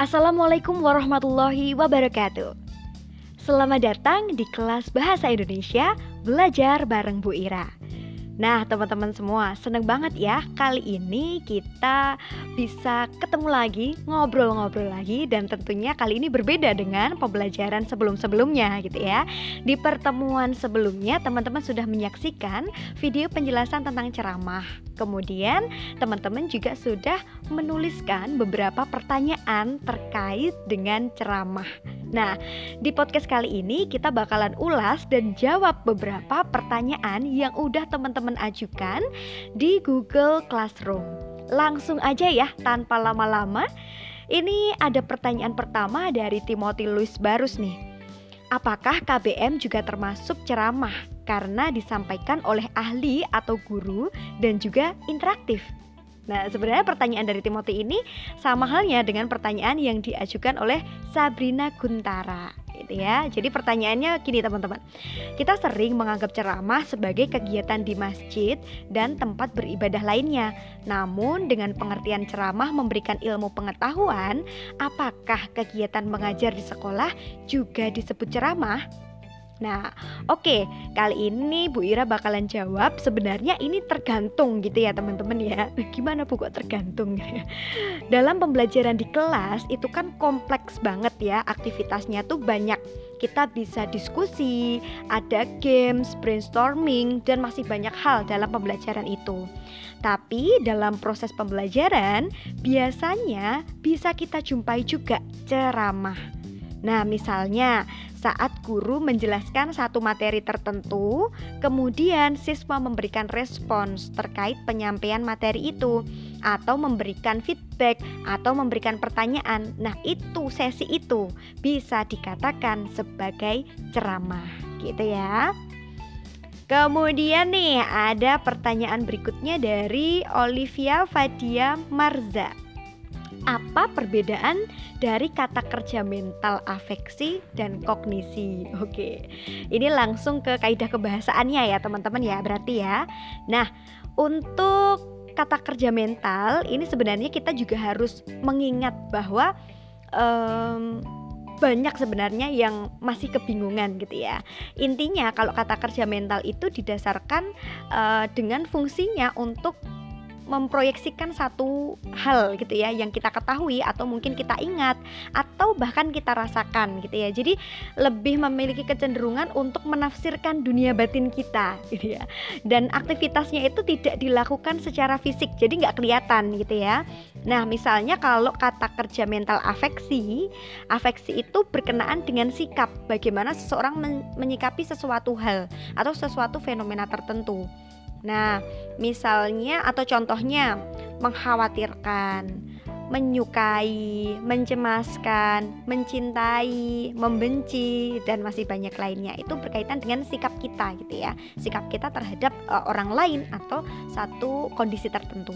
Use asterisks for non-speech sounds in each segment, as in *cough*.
Assalamualaikum warahmatullahi wabarakatuh. Selamat datang di kelas Bahasa Indonesia Belajar bareng Bu Ira. Nah, teman-teman semua, seneng banget ya kali ini kita bisa ketemu lagi, ngobrol-ngobrol lagi dan tentunya kali ini berbeda dengan pembelajaran sebelum-sebelumnya gitu ya. Di pertemuan sebelumnya teman-teman sudah menyaksikan video penjelasan tentang ceramah. Kemudian teman-teman juga sudah menuliskan beberapa pertanyaan terkait dengan ceramah. Nah, di podcast kali ini kita bakalan ulas dan jawab beberapa pertanyaan yang udah teman-teman ajukan di Google Classroom. Langsung aja ya, tanpa lama-lama. Ini ada pertanyaan pertama dari Timothy Louis Barus nih. Apakah KBM juga termasuk ceramah karena disampaikan oleh ahli atau guru dan juga interaktif? Nah, sebenarnya pertanyaan dari Timothy ini sama halnya dengan pertanyaan yang diajukan oleh Sabrina Guntara gitu ya. Jadi pertanyaannya gini teman-teman. Kita sering menganggap ceramah sebagai kegiatan di masjid dan tempat beribadah lainnya. Namun dengan pengertian ceramah memberikan ilmu pengetahuan, apakah kegiatan mengajar di sekolah juga disebut ceramah? Nah, oke, okay. kali ini Bu Ira bakalan jawab sebenarnya ini tergantung gitu ya teman-teman ya. *laughs* Gimana Bu kok tergantung? *laughs* Dalam pembelajaran di kelas itu kan kompleks banget ya aktivitasnya tuh banyak. Kita bisa diskusi, ada games, brainstorming dan masih banyak hal dalam pembelajaran itu. Tapi dalam proses pembelajaran biasanya bisa kita jumpai juga ceramah. Nah, misalnya saat guru menjelaskan satu materi tertentu, kemudian siswa memberikan respons terkait penyampaian materi itu atau memberikan feedback atau memberikan pertanyaan. Nah, itu sesi itu bisa dikatakan sebagai ceramah, gitu ya. Kemudian nih ada pertanyaan berikutnya dari Olivia Fadia Marza apa perbedaan dari kata kerja mental afeksi dan kognisi oke ini langsung ke kaidah kebahasaannya ya teman-teman ya berarti ya nah untuk kata kerja mental ini sebenarnya kita juga harus mengingat bahwa um, banyak sebenarnya yang masih kebingungan gitu ya. Intinya kalau kata kerja mental itu didasarkan uh, dengan fungsinya untuk memproyeksikan satu hal gitu ya yang kita ketahui atau mungkin kita ingat atau bahkan kita rasakan gitu ya. Jadi lebih memiliki kecenderungan untuk menafsirkan dunia batin kita gitu ya. Dan aktivitasnya itu tidak dilakukan secara fisik, jadi nggak kelihatan gitu ya. Nah, misalnya kalau kata kerja mental afeksi, afeksi itu berkenaan dengan sikap bagaimana seseorang men menyikapi sesuatu hal atau sesuatu fenomena tertentu. Nah, misalnya atau contohnya mengkhawatirkan, menyukai, mencemaskan, mencintai, membenci dan masih banyak lainnya. Itu berkaitan dengan sikap kita gitu ya. Sikap kita terhadap uh, orang lain atau satu kondisi tertentu.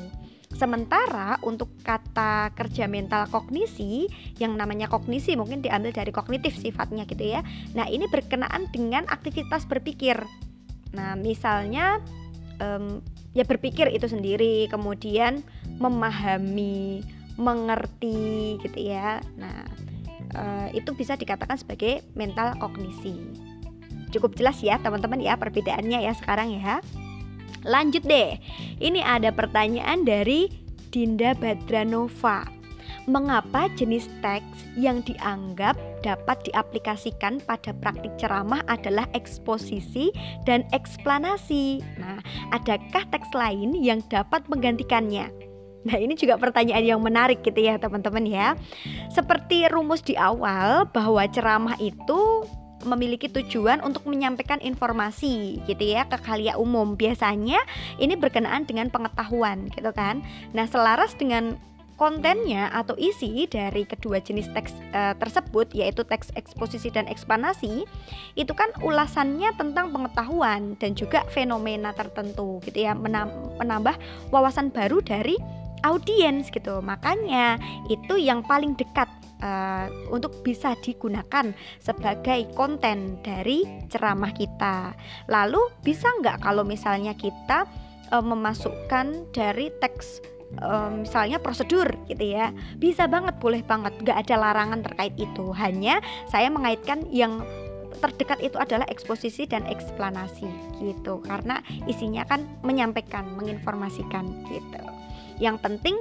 Sementara untuk kata kerja mental kognisi yang namanya kognisi mungkin diambil dari kognitif sifatnya gitu ya. Nah, ini berkenaan dengan aktivitas berpikir. Nah, misalnya um, ya berpikir itu sendiri kemudian memahami mengerti gitu ya. Nah uh, itu bisa dikatakan sebagai mental kognisi. Cukup jelas ya teman-teman ya perbedaannya ya sekarang ya. Lanjut deh. Ini ada pertanyaan dari Dinda Badranova mengapa jenis teks yang dianggap dapat diaplikasikan pada praktik ceramah adalah eksposisi dan eksplanasi. Nah, adakah teks lain yang dapat menggantikannya? Nah, ini juga pertanyaan yang menarik gitu ya, teman-teman ya. Seperti rumus di awal bahwa ceramah itu memiliki tujuan untuk menyampaikan informasi gitu ya ke kalian umum. Biasanya ini berkenaan dengan pengetahuan gitu kan. Nah, selaras dengan kontennya atau isi dari kedua jenis teks e, tersebut yaitu teks eksposisi dan eksplanasi itu kan ulasannya tentang pengetahuan dan juga fenomena tertentu gitu ya menambah wawasan baru dari audiens gitu. Makanya itu yang paling dekat uh, untuk bisa digunakan sebagai konten dari ceramah kita. Lalu bisa nggak kalau misalnya kita uh, memasukkan dari teks um, misalnya prosedur gitu ya bisa banget boleh banget nggak ada larangan terkait itu hanya saya mengaitkan yang terdekat itu adalah eksposisi dan eksplanasi gitu karena isinya kan menyampaikan menginformasikan gitu yang penting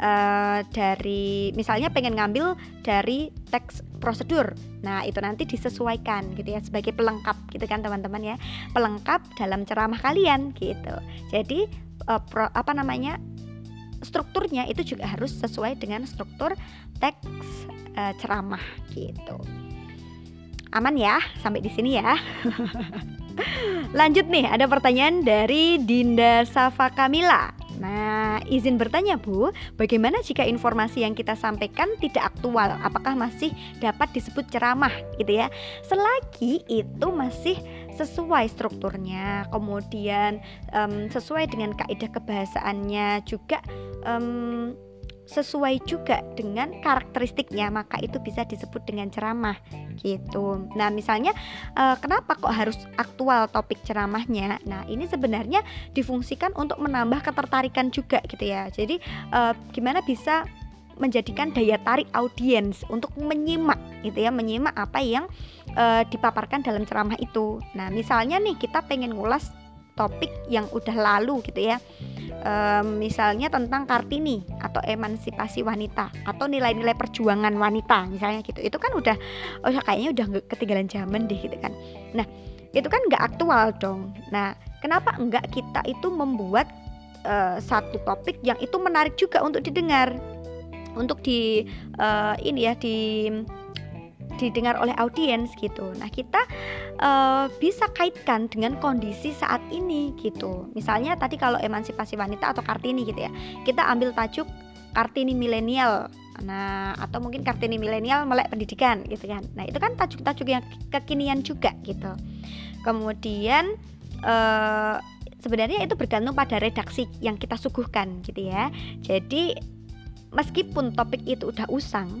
uh, dari misalnya pengen ngambil dari teks prosedur. Nah, itu nanti disesuaikan gitu ya sebagai pelengkap gitu kan teman-teman ya. Pelengkap dalam ceramah kalian gitu. Jadi uh, pro, apa namanya? Strukturnya itu juga harus sesuai dengan struktur teks uh, ceramah gitu. Aman ya sampai di sini ya. *laughs* Lanjut nih, ada pertanyaan dari Dinda Safa Kamila. Nah, izin bertanya Bu, bagaimana jika informasi yang kita sampaikan tidak aktual? Apakah masih dapat disebut ceramah gitu ya? Selagi itu masih sesuai strukturnya, kemudian um, sesuai dengan kaidah kebahasaannya juga um, sesuai juga dengan karakteristiknya maka itu bisa disebut dengan ceramah gitu. Nah, misalnya uh, kenapa kok harus aktual topik ceramahnya? Nah, ini sebenarnya difungsikan untuk menambah ketertarikan juga gitu ya. Jadi uh, gimana bisa menjadikan daya tarik audiens untuk menyimak gitu ya, menyimak apa yang uh, dipaparkan dalam ceramah itu. Nah, misalnya nih kita pengen ngulas topik yang udah lalu gitu ya. Um, misalnya tentang Kartini atau emansipasi wanita atau nilai-nilai perjuangan wanita misalnya gitu. Itu kan udah oh kayaknya udah ketinggalan zaman deh gitu kan. Nah itu kan nggak aktual dong. Nah kenapa enggak kita itu membuat uh, satu topik yang itu menarik juga untuk didengar? Untuk di uh, ini ya di didengar oleh audiens gitu. Nah, kita uh, bisa kaitkan dengan kondisi saat ini gitu. Misalnya tadi kalau emansipasi wanita atau Kartini gitu ya. Kita ambil tajuk Kartini milenial. Nah, atau mungkin Kartini milenial melek pendidikan gitu kan. Nah, itu kan tajuk-tajuk yang kekinian juga gitu. Kemudian uh, sebenarnya itu bergantung pada redaksi yang kita suguhkan gitu ya. Jadi meskipun topik itu udah usang,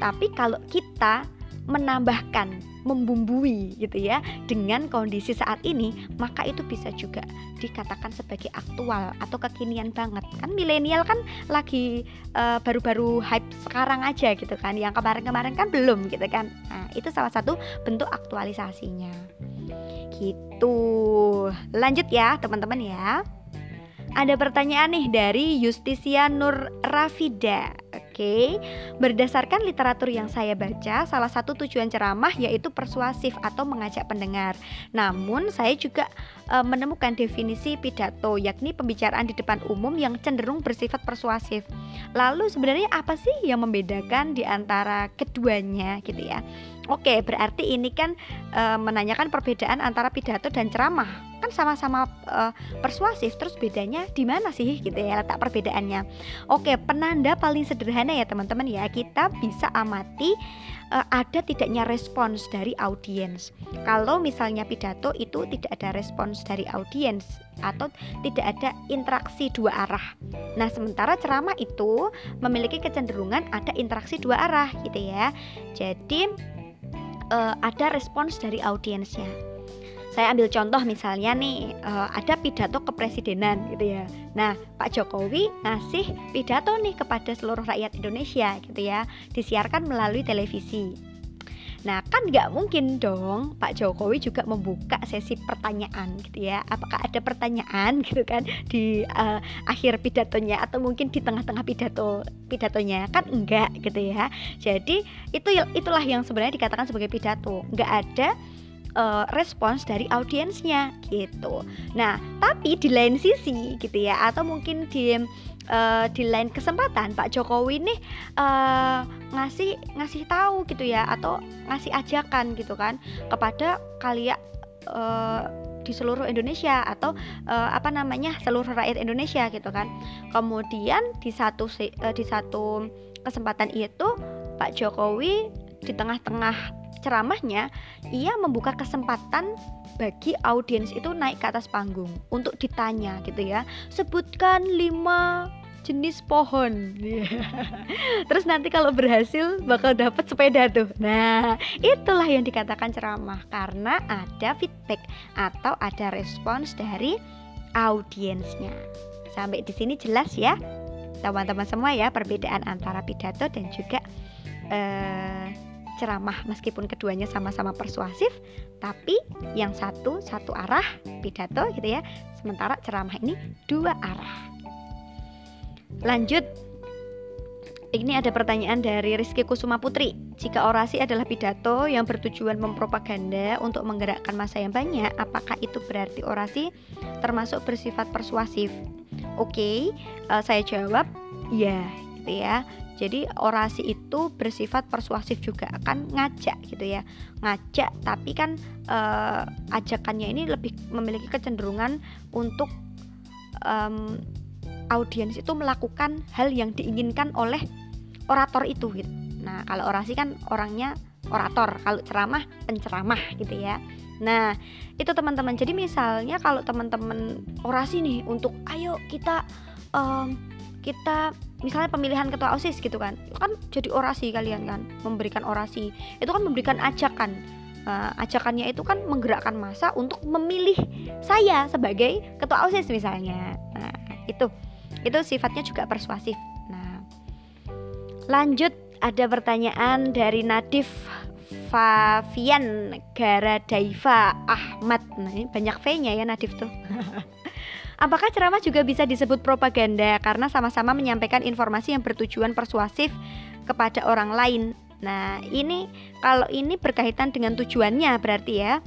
tapi kalau kita menambahkan, membumbui gitu ya dengan kondisi saat ini, maka itu bisa juga dikatakan sebagai aktual atau kekinian banget. Kan milenial kan lagi eh, baru-baru hype sekarang aja gitu kan. Yang kemarin-kemarin kan belum gitu kan. Nah, itu salah satu bentuk aktualisasinya. Gitu. Lanjut ya, teman-teman ya. Ada pertanyaan nih dari Justisia Nur Rafida. Oke, berdasarkan literatur yang saya baca, salah satu tujuan ceramah yaitu persuasif atau mengajak pendengar. Namun, saya juga e, menemukan definisi pidato, yakni pembicaraan di depan umum yang cenderung bersifat persuasif. Lalu, sebenarnya apa sih yang membedakan di antara keduanya, gitu ya? Oke, berarti ini kan e, menanyakan perbedaan antara pidato dan ceramah kan sama-sama uh, persuasif terus bedanya di mana sih gitu ya letak perbedaannya. Oke penanda paling sederhana ya teman-teman ya kita bisa amati uh, ada tidaknya respons dari audiens. Kalau misalnya pidato itu tidak ada respons dari audiens atau tidak ada interaksi dua arah. Nah sementara ceramah itu memiliki kecenderungan ada interaksi dua arah gitu ya. Jadi uh, ada respons dari audiensnya saya ambil contoh misalnya nih uh, ada pidato kepresidenan gitu ya. Nah, Pak Jokowi ngasih pidato nih kepada seluruh rakyat Indonesia gitu ya, disiarkan melalui televisi. Nah, kan nggak mungkin dong Pak Jokowi juga membuka sesi pertanyaan gitu ya. Apakah ada pertanyaan *laughs* gitu kan di uh, akhir pidatonya atau mungkin di tengah-tengah pidato pidatonya? Kan enggak gitu ya. Jadi, itu itulah yang sebenarnya dikatakan sebagai pidato. Nggak ada uh, respons dari audiensnya gitu. Nah, tapi di lain sisi gitu ya, atau mungkin di uh, di lain kesempatan Pak Jokowi nih uh, ngasih ngasih tahu gitu ya, atau ngasih ajakan gitu kan kepada kalian uh, di seluruh Indonesia atau uh, apa namanya seluruh rakyat Indonesia gitu kan. Kemudian di satu uh, di satu kesempatan itu Pak Jokowi di tengah-tengah ceramahnya ia membuka kesempatan bagi audiens itu naik ke atas panggung untuk ditanya gitu ya. Sebutkan lima jenis pohon. *laughs* Terus nanti kalau berhasil bakal dapat sepeda tuh. Nah itulah yang dikatakan ceramah. Karena ada feedback atau ada respons dari audiensnya. Sampai di sini jelas ya teman-teman semua ya perbedaan antara pidato dan juga uh, ceramah meskipun keduanya sama-sama persuasif tapi yang satu satu arah pidato gitu ya sementara ceramah ini dua arah lanjut ini ada pertanyaan dari Rizky Kusuma Putri. Jika orasi adalah pidato yang bertujuan mempropaganda untuk menggerakkan masa yang banyak, apakah itu berarti orasi termasuk bersifat persuasif? Oke, okay, uh, eh, saya jawab ya, gitu ya. Jadi orasi itu bersifat persuasif juga kan ngajak gitu ya, ngajak. Tapi kan uh, ajakannya ini lebih memiliki kecenderungan untuk um, audiens itu melakukan hal yang diinginkan oleh orator itu gitu. Nah, kalau orasi kan orangnya orator, kalau ceramah penceramah gitu ya. Nah, itu teman-teman. Jadi misalnya kalau teman-teman orasi nih untuk ayo kita um, kita misalnya pemilihan ketua OSIS gitu kan. Kan jadi orasi kalian kan, memberikan orasi. Itu kan memberikan ajakan. Uh, ajakannya itu kan menggerakkan masa untuk memilih saya sebagai ketua OSIS misalnya. Nah, itu itu sifatnya juga persuasif nah lanjut ada pertanyaan dari Nadif Favian Garadaiva Ahmad nah ini banyak V nya ya Nadif tuh *laughs* Apakah ceramah juga bisa disebut propaganda karena sama-sama menyampaikan informasi yang bertujuan persuasif kepada orang lain? Nah, ini kalau ini berkaitan dengan tujuannya berarti ya.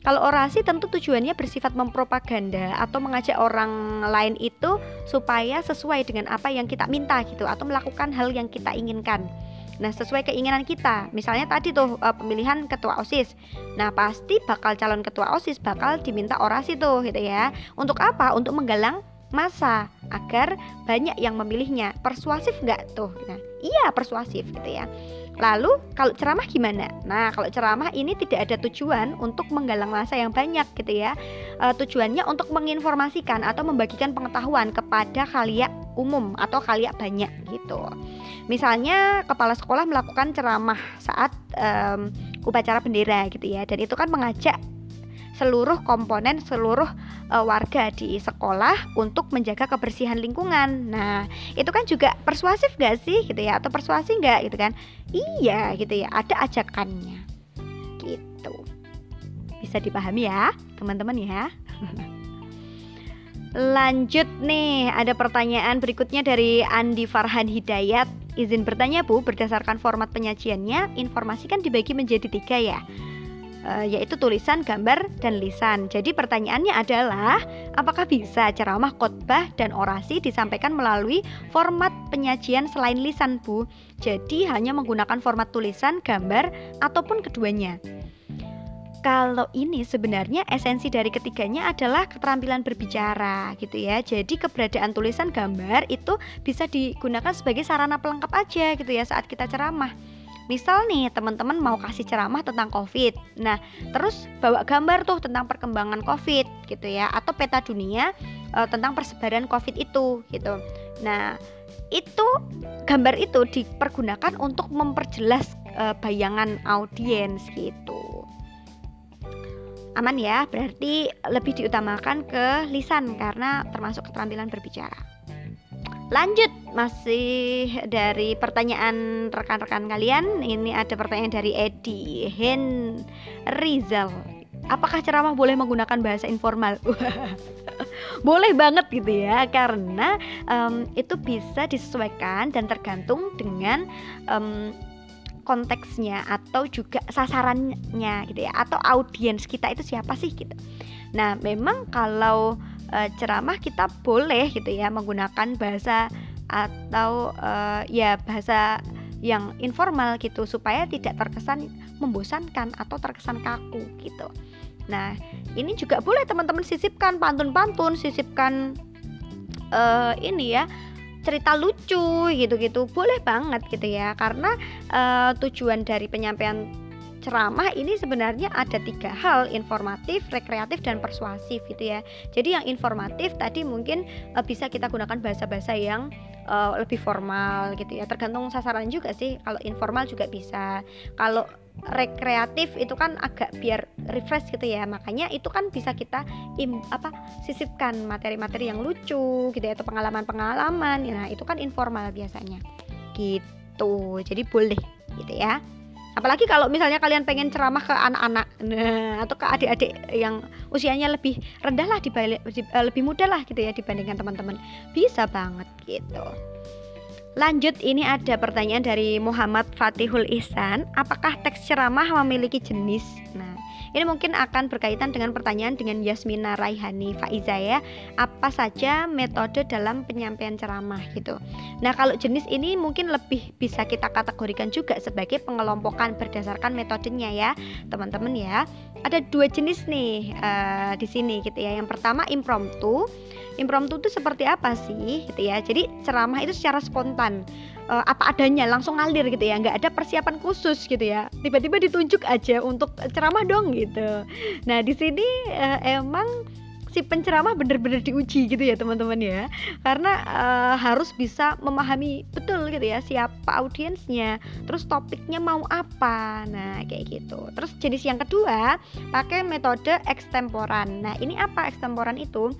Kalau orasi tentu tujuannya bersifat mempropaganda atau mengajak orang lain itu supaya sesuai dengan apa yang kita minta gitu atau melakukan hal yang kita inginkan. Nah, sesuai keinginan kita. Misalnya tadi tuh uh, pemilihan ketua OSIS. Nah, pasti bakal calon ketua OSIS bakal diminta orasi tuh gitu ya. Untuk apa? Untuk menggalang masa agar banyak yang memilihnya. Persuasif nggak tuh? Nah, iya persuasif gitu ya. Lalu kalau ceramah gimana? Nah kalau ceramah ini tidak ada tujuan untuk menggalang masa yang banyak gitu ya e, Tujuannya untuk menginformasikan atau membagikan pengetahuan kepada khaliak umum atau khaliak banyak gitu Misalnya kepala sekolah melakukan ceramah saat um, upacara bendera gitu ya Dan itu kan mengajak seluruh komponen seluruh uh, warga di sekolah untuk menjaga kebersihan lingkungan. Nah, itu kan juga persuasif gak sih gitu ya atau persuasi nggak gitu kan? Iya gitu ya, ada ajakannya. Gitu. Bisa dipahami ya, teman-teman ya. *laughs* Lanjut nih, ada pertanyaan berikutnya dari Andi Farhan Hidayat. Izin bertanya Bu, berdasarkan format penyajiannya, informasi kan dibagi menjadi tiga ya uh, yaitu tulisan, gambar, dan lisan. Jadi pertanyaannya adalah apakah bisa ceramah, khotbah, dan orasi disampaikan melalui format penyajian selain lisan, Bu? Jadi hanya menggunakan format tulisan, gambar, ataupun keduanya. Kalau ini sebenarnya esensi dari ketiganya adalah keterampilan berbicara gitu ya. Jadi keberadaan tulisan gambar itu bisa digunakan sebagai sarana pelengkap aja gitu ya saat kita ceramah. Misal nih teman-teman mau kasih ceramah tentang COVID, nah terus bawa gambar tuh tentang perkembangan COVID gitu ya, atau peta dunia e, tentang persebaran COVID itu gitu. Nah itu gambar itu dipergunakan untuk memperjelas e, bayangan audiens gitu. Aman ya, berarti lebih diutamakan ke lisan karena termasuk keterampilan berbicara. Lanjut masih dari pertanyaan rekan-rekan kalian. Ini ada pertanyaan dari Edi Hen Rizal. Apakah ceramah boleh menggunakan bahasa informal? *laughs* boleh banget gitu ya, karena um, itu bisa disesuaikan dan tergantung dengan um, konteksnya atau juga sasarannya gitu ya, atau audiens kita itu siapa sih gitu. Nah, memang kalau uh, ceramah kita boleh gitu ya menggunakan bahasa atau uh, ya bahasa yang informal gitu supaya tidak terkesan membosankan atau terkesan kaku gitu. Nah, ini juga boleh teman-teman sisipkan pantun-pantun, sisipkan uh, ini ya cerita lucu gitu-gitu boleh banget gitu ya karena uh, tujuan dari penyampaian ceramah ini sebenarnya ada tiga hal informatif, rekreatif dan persuasif gitu ya. Jadi yang informatif tadi mungkin uh, bisa kita gunakan bahasa-bahasa yang uh, lebih formal gitu ya. Tergantung sasaran juga sih. Kalau informal juga bisa. Kalau rekreatif itu kan agak biar refresh gitu ya. Makanya itu kan bisa kita im, apa sisipkan materi-materi yang lucu gitu ya atau pengalaman-pengalaman. Nah itu kan informal biasanya. Gitu. Jadi boleh gitu ya. Apalagi kalau misalnya kalian pengen ceramah ke anak-anak. Nah, atau ke adik-adik yang usianya lebih rendah lah eh, lebih muda lah gitu ya dibandingkan teman-teman. Bisa banget gitu. Lanjut ini ada pertanyaan dari Muhammad Fatihul Ihsan. Apakah teks ceramah memiliki jenis? Nah ini mungkin akan berkaitan dengan pertanyaan dengan Yasmina Raihani Faiza ya. Apa saja metode dalam penyampaian ceramah gitu. Nah, kalau jenis ini mungkin lebih bisa kita kategorikan juga sebagai pengelompokan berdasarkan metodenya ya, teman-teman ya. Ada dua jenis nih uh, di sini gitu ya. Yang pertama impromptu. Impromptu itu seperti apa sih gitu ya. Jadi ceramah itu secara spontan uh, apa adanya langsung ngalir gitu ya? Nggak ada persiapan khusus gitu ya? Tiba-tiba ditunjuk aja untuk ceramah dong gitu. Nah di sini uh, emang si penceramah bener-bener diuji gitu ya teman-teman ya? Karena uh, harus bisa memahami betul gitu ya siapa audiensnya terus topiknya mau apa. Nah kayak gitu. Terus jenis yang kedua pakai metode ekstemporan. Nah ini apa ekstemporan itu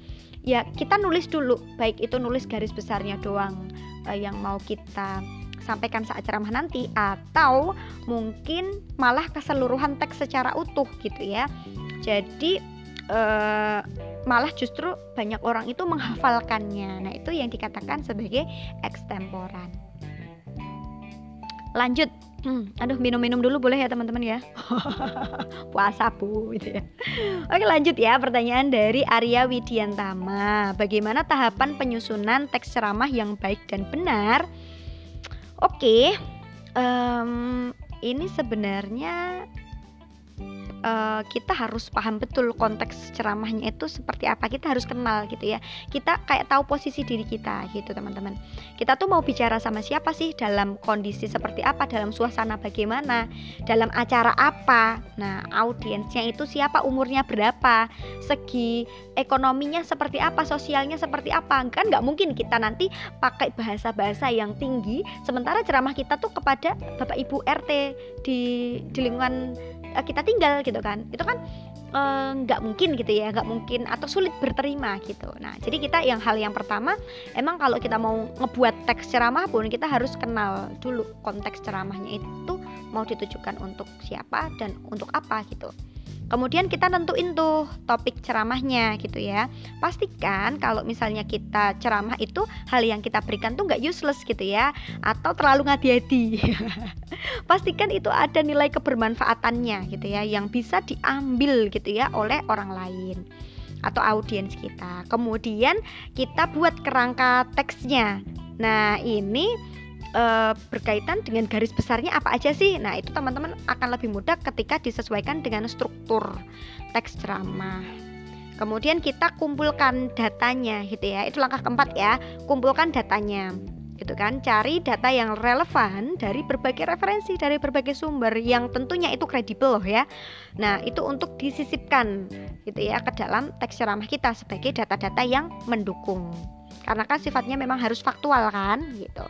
ya kita nulis dulu baik itu nulis garis besarnya doang uh, yang mau kita sampaikan saat ceramah nanti atau mungkin malah keseluruhan teks secara utuh gitu ya. Jadi uh, malah justru banyak orang itu menghafalkannya. Nah, itu yang dikatakan sebagai ekstemporan. Lanjut Hmm, aduh minum-minum dulu boleh ya teman-teman ya. *laughs* Puasa bu, gitu ya. Oke lanjut ya pertanyaan dari Arya Widiantama. Bagaimana tahapan penyusunan teks ceramah yang baik dan benar? Oke, um, ini sebenarnya uh, kita harus paham betul konteks ceramahnya itu seperti apa. Kita harus kenal gitu ya. Kita kayak tahu posisi diri kita gitu teman-teman. Kita tuh mau bicara sama siapa sih? Dalam kondisi seperti apa? Dalam suasana bagaimana? Dalam acara apa? Nah audiensnya itu siapa? Umurnya berapa? Segi ekonominya seperti apa? Sosialnya seperti apa? Kan nggak mungkin kita nanti pakai bahasa-bahasa yang tinggi sementara ceramah kita tuh kepada bapak ibu RT di di lingkungan uh, kita tinggal gitu kan. Itu kan eh, nggak uh, mungkin gitu ya nggak mungkin atau sulit berterima gitu. Nah jadi kita yang hal yang pertama emang kalau kita mau ngebuat teks ceramah pun kita harus kenal dulu konteks ceramahnya itu mau ditujukan untuk siapa dan untuk apa gitu Kemudian kita tentuin tuh topik ceramahnya gitu ya. Pastikan kalau misalnya kita ceramah itu hal yang kita berikan tuh nggak useless gitu ya, atau terlalu ngadi-hadi. *laughs* Pastikan itu ada nilai kebermanfaatannya gitu ya, yang bisa diambil gitu ya oleh orang lain atau audiens kita. Kemudian kita buat kerangka teksnya. Nah ini uh, berkaitan dengan garis besarnya apa aja sih? Nah, itu teman-teman akan lebih mudah ketika disesuaikan dengan struktur teks ceramah. Kemudian kita kumpulkan datanya gitu ya. Itu langkah keempat ya. Kumpulkan datanya gitu kan cari data yang relevan dari berbagai referensi dari berbagai sumber yang tentunya itu kredibel loh ya nah itu untuk disisipkan gitu ya ke dalam teks ceramah kita sebagai data-data yang mendukung karena kan sifatnya memang harus faktual kan gitu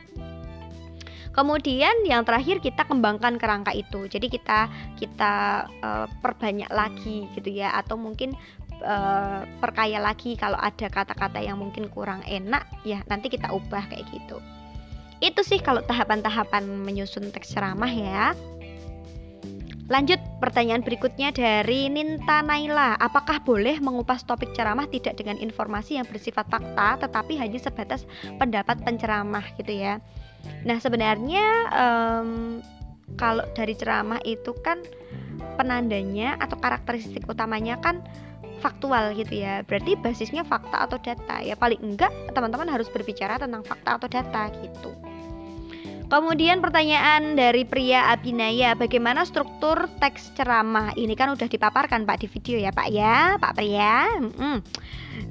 Kemudian yang terakhir kita kembangkan kerangka itu. Jadi kita kita uh, perbanyak lagi gitu ya atau mungkin uh, perkaya lagi kalau ada kata-kata yang mungkin kurang enak ya nanti kita ubah kayak gitu. Itu sih kalau tahapan-tahapan menyusun teks ceramah ya. Lanjut pertanyaan berikutnya dari Ninta Naila. Apakah boleh mengupas topik ceramah tidak dengan informasi yang bersifat fakta Tetapi hanya sebatas pendapat penceramah gitu ya? Nah sebenarnya um, kalau dari ceramah itu kan penandanya atau karakteristik utamanya kan faktual gitu ya. Berarti basisnya fakta atau data ya. Paling enggak teman-teman harus berbicara tentang fakta atau data gitu Kemudian pertanyaan dari pria Abinaya, bagaimana struktur teks ceramah? Ini kan udah dipaparkan Pak di video ya Pak ya, Pak pria. Hmm.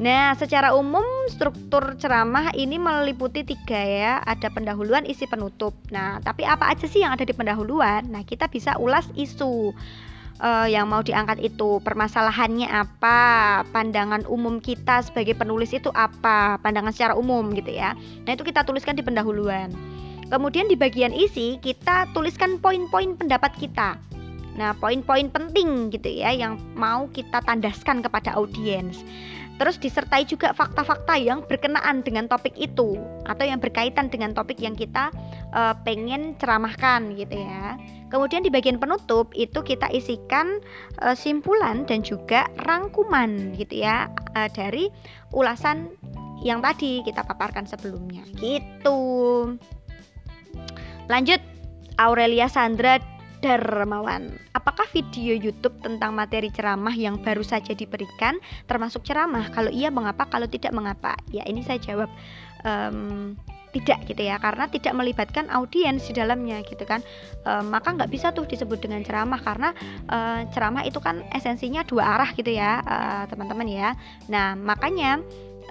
Nah, secara umum struktur ceramah ini meliputi tiga ya, ada pendahuluan, isi penutup. Nah, tapi apa aja sih yang ada di pendahuluan? Nah, kita bisa ulas isu uh, yang mau diangkat itu permasalahannya apa pandangan umum kita sebagai penulis itu apa pandangan secara umum gitu ya nah itu kita tuliskan di pendahuluan Kemudian di bagian isi kita tuliskan poin-poin pendapat kita. Nah, poin-poin penting gitu ya yang mau kita tandaskan kepada audiens. Terus disertai juga fakta-fakta yang berkenaan dengan topik itu atau yang berkaitan dengan topik yang kita uh, pengen ceramahkan gitu ya. Kemudian di bagian penutup itu kita isikan uh, simpulan dan juga rangkuman gitu ya uh, dari ulasan yang tadi kita paparkan sebelumnya. Gitu. Lanjut Aurelia Sandra Darmawan. Apakah video YouTube tentang materi ceramah yang baru saja diberikan termasuk ceramah? Kalau iya, mengapa? Kalau tidak, mengapa? Ya, ini saya jawab um, tidak gitu ya, karena tidak melibatkan audiens di dalamnya gitu kan. Um, maka nggak bisa tuh disebut dengan ceramah karena uh, ceramah itu kan esensinya dua arah gitu ya, uh, teman-teman ya. Nah, makanya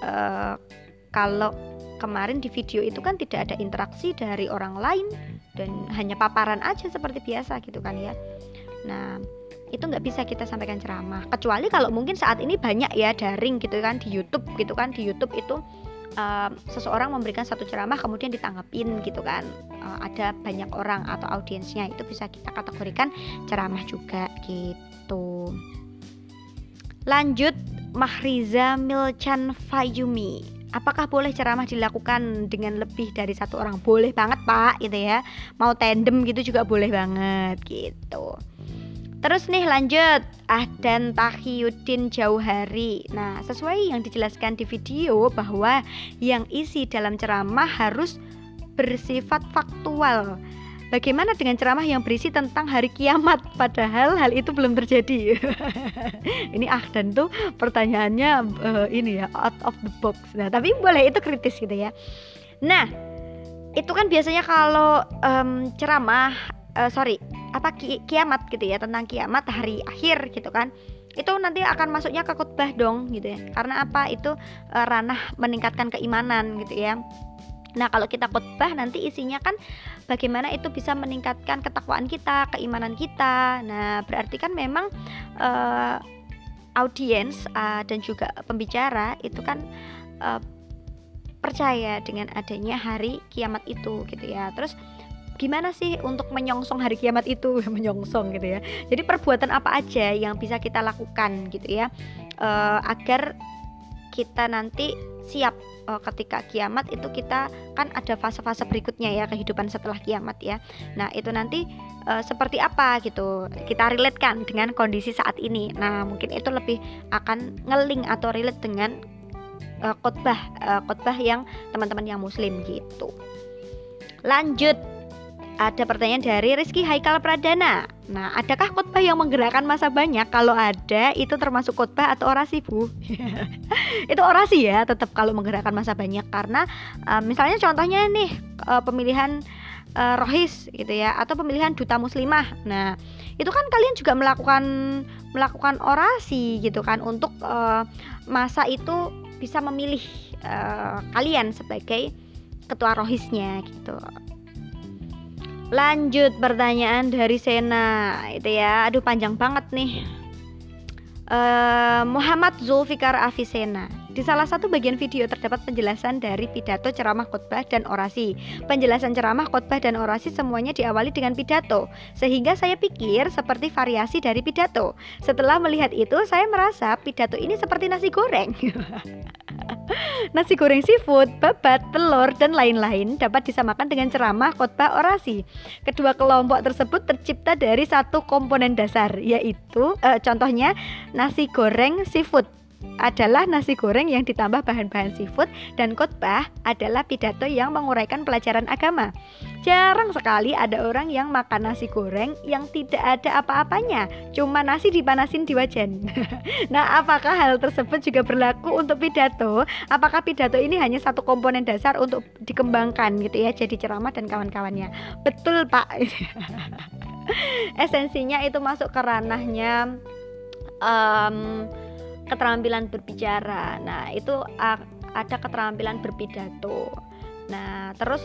uh, kalau kemarin di video itu kan tidak ada interaksi dari orang lain dan hanya paparan aja seperti biasa gitu kan ya. Nah itu nggak bisa kita sampaikan ceramah. Kecuali kalau mungkin saat ini banyak ya daring gitu kan di YouTube gitu kan di YouTube itu uh, seseorang memberikan satu ceramah kemudian ditanggapin gitu kan. Uh, ada banyak orang atau audiensnya itu bisa kita kategorikan ceramah juga gitu. Lanjut Mahriza Milchan Fayumi apakah boleh ceramah dilakukan dengan lebih dari satu orang? Boleh banget pak, gitu ya. Mau tandem gitu juga boleh banget, gitu. Terus nih lanjut Ahdan Tahiyuddin Jauhari Nah sesuai yang dijelaskan di video bahwa yang isi dalam ceramah harus bersifat faktual Bagaimana dengan ceramah yang berisi tentang hari kiamat padahal hal itu belum terjadi? *laughs* ini ah dan tuh pertanyaannya uh, ini ya out of the box. Nah, tapi boleh itu kritis gitu ya. Nah, itu kan biasanya kalau um, ceramah uh, sorry, apa ki kiamat gitu ya tentang kiamat hari akhir gitu kan itu nanti akan masuknya ke khutbah dong gitu ya karena apa itu uh, ranah meningkatkan keimanan gitu ya Nah, kalau kita khotbah nanti isinya kan bagaimana itu bisa meningkatkan ketakwaan kita, keimanan kita. Nah, berarti kan memang uh, audiens uh, dan juga pembicara itu kan uh, percaya dengan adanya hari kiamat itu gitu ya. Terus gimana sih untuk menyongsong hari kiamat itu *laughs* menyongsong gitu ya. Jadi perbuatan apa aja yang bisa kita lakukan gitu ya uh, agar kita nanti siap uh, ketika kiamat itu kita kan ada fase-fase berikutnya ya kehidupan setelah kiamat ya. Nah, itu nanti uh, seperti apa gitu. Kita relatekan dengan kondisi saat ini. Nah, mungkin itu lebih akan ngeling atau relate dengan uh, khotbah uh, khotbah yang teman-teman yang muslim gitu. Lanjut ada pertanyaan dari Rizky Haikal Pradana. Nah, adakah khotbah yang menggerakkan masa banyak? Kalau ada, itu termasuk khotbah atau orasi, Bu? *laughs* itu orasi ya, tetap kalau menggerakkan masa banyak karena uh, misalnya contohnya nih uh, pemilihan uh, rohis gitu ya atau pemilihan duta muslimah. Nah, itu kan kalian juga melakukan melakukan orasi gitu kan untuk uh, masa itu bisa memilih uh, kalian sebagai ketua rohisnya gitu. Lanjut pertanyaan dari Sena itu ya. Aduh panjang banget nih. Uh, Muhammad Zulfikar Afisena di salah satu bagian video terdapat penjelasan dari pidato, ceramah, khotbah, dan orasi. Penjelasan ceramah, khotbah, dan orasi semuanya diawali dengan pidato, sehingga saya pikir seperti variasi dari pidato. Setelah melihat itu, saya merasa pidato ini seperti nasi goreng. *laughs* *laughs* nasi goreng seafood, babat, telur, dan lain-lain dapat disamakan dengan ceramah, khotbah, orasi. Kedua kelompok tersebut tercipta dari satu komponen dasar, yaitu uh, contohnya nasi goreng seafood adalah nasi goreng yang ditambah bahan-bahan seafood dan khotbah adalah pidato yang menguraikan pelajaran agama. Jarang sekali ada orang yang makan nasi goreng yang tidak ada apa-apanya, cuma nasi dipanasin di wajan. *laughs* nah, apakah hal tersebut juga berlaku untuk pidato? Apakah pidato ini hanya satu komponen dasar untuk dikembangkan gitu ya, jadi ceramah dan kawan-kawannya? Betul, Pak. *laughs* Esensinya itu masuk ke ranahnya um, keterampilan berbicara. Nah, itu ada keterampilan berpidato. Nah, terus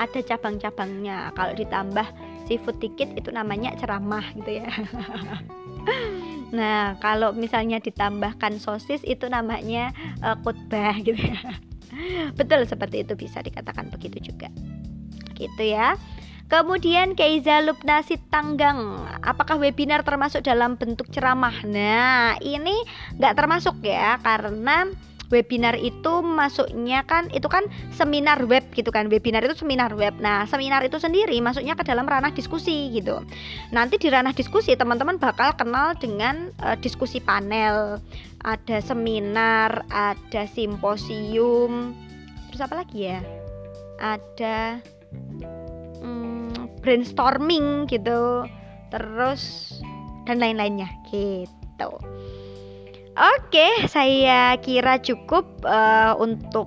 ada cabang-cabangnya. Kalau ditambah seafood ticket itu namanya ceramah gitu ya. *laughs* nah, kalau misalnya ditambahkan sosis itu namanya uh, khutbah gitu ya. *laughs* Betul seperti itu bisa dikatakan begitu juga. Gitu ya. Kemudian Keiza Lubna Tanggang, apakah webinar termasuk dalam bentuk ceramah? Nah, ini nggak termasuk ya, karena webinar itu masuknya kan itu kan seminar web gitu kan webinar itu seminar web. Nah seminar itu sendiri masuknya ke dalam ranah diskusi gitu. Nanti di ranah diskusi teman-teman bakal kenal dengan uh, diskusi panel. Ada seminar ada simposium. Terus apa lagi ya? Ada brainstorming gitu terus dan lain-lainnya gitu Oke, saya kira cukup uh, untuk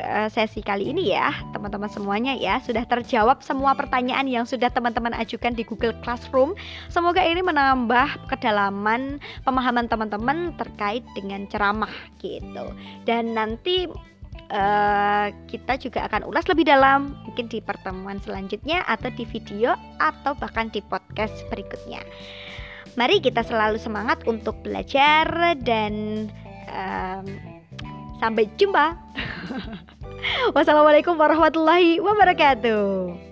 uh, sesi kali ini ya, teman-teman semuanya ya. Sudah terjawab semua pertanyaan yang sudah teman-teman ajukan di Google Classroom. Semoga ini menambah kedalaman pemahaman teman-teman terkait dengan ceramah gitu. Dan nanti uh, kita juga akan ulas lebih dalam mungkin di pertemuan selanjutnya atau di video atau bahkan di podcast berikutnya. Mari kita selalu semangat untuk belajar dan um, sampai jumpa. *laughs* Wassalamualaikum warahmatullahi wabarakatuh.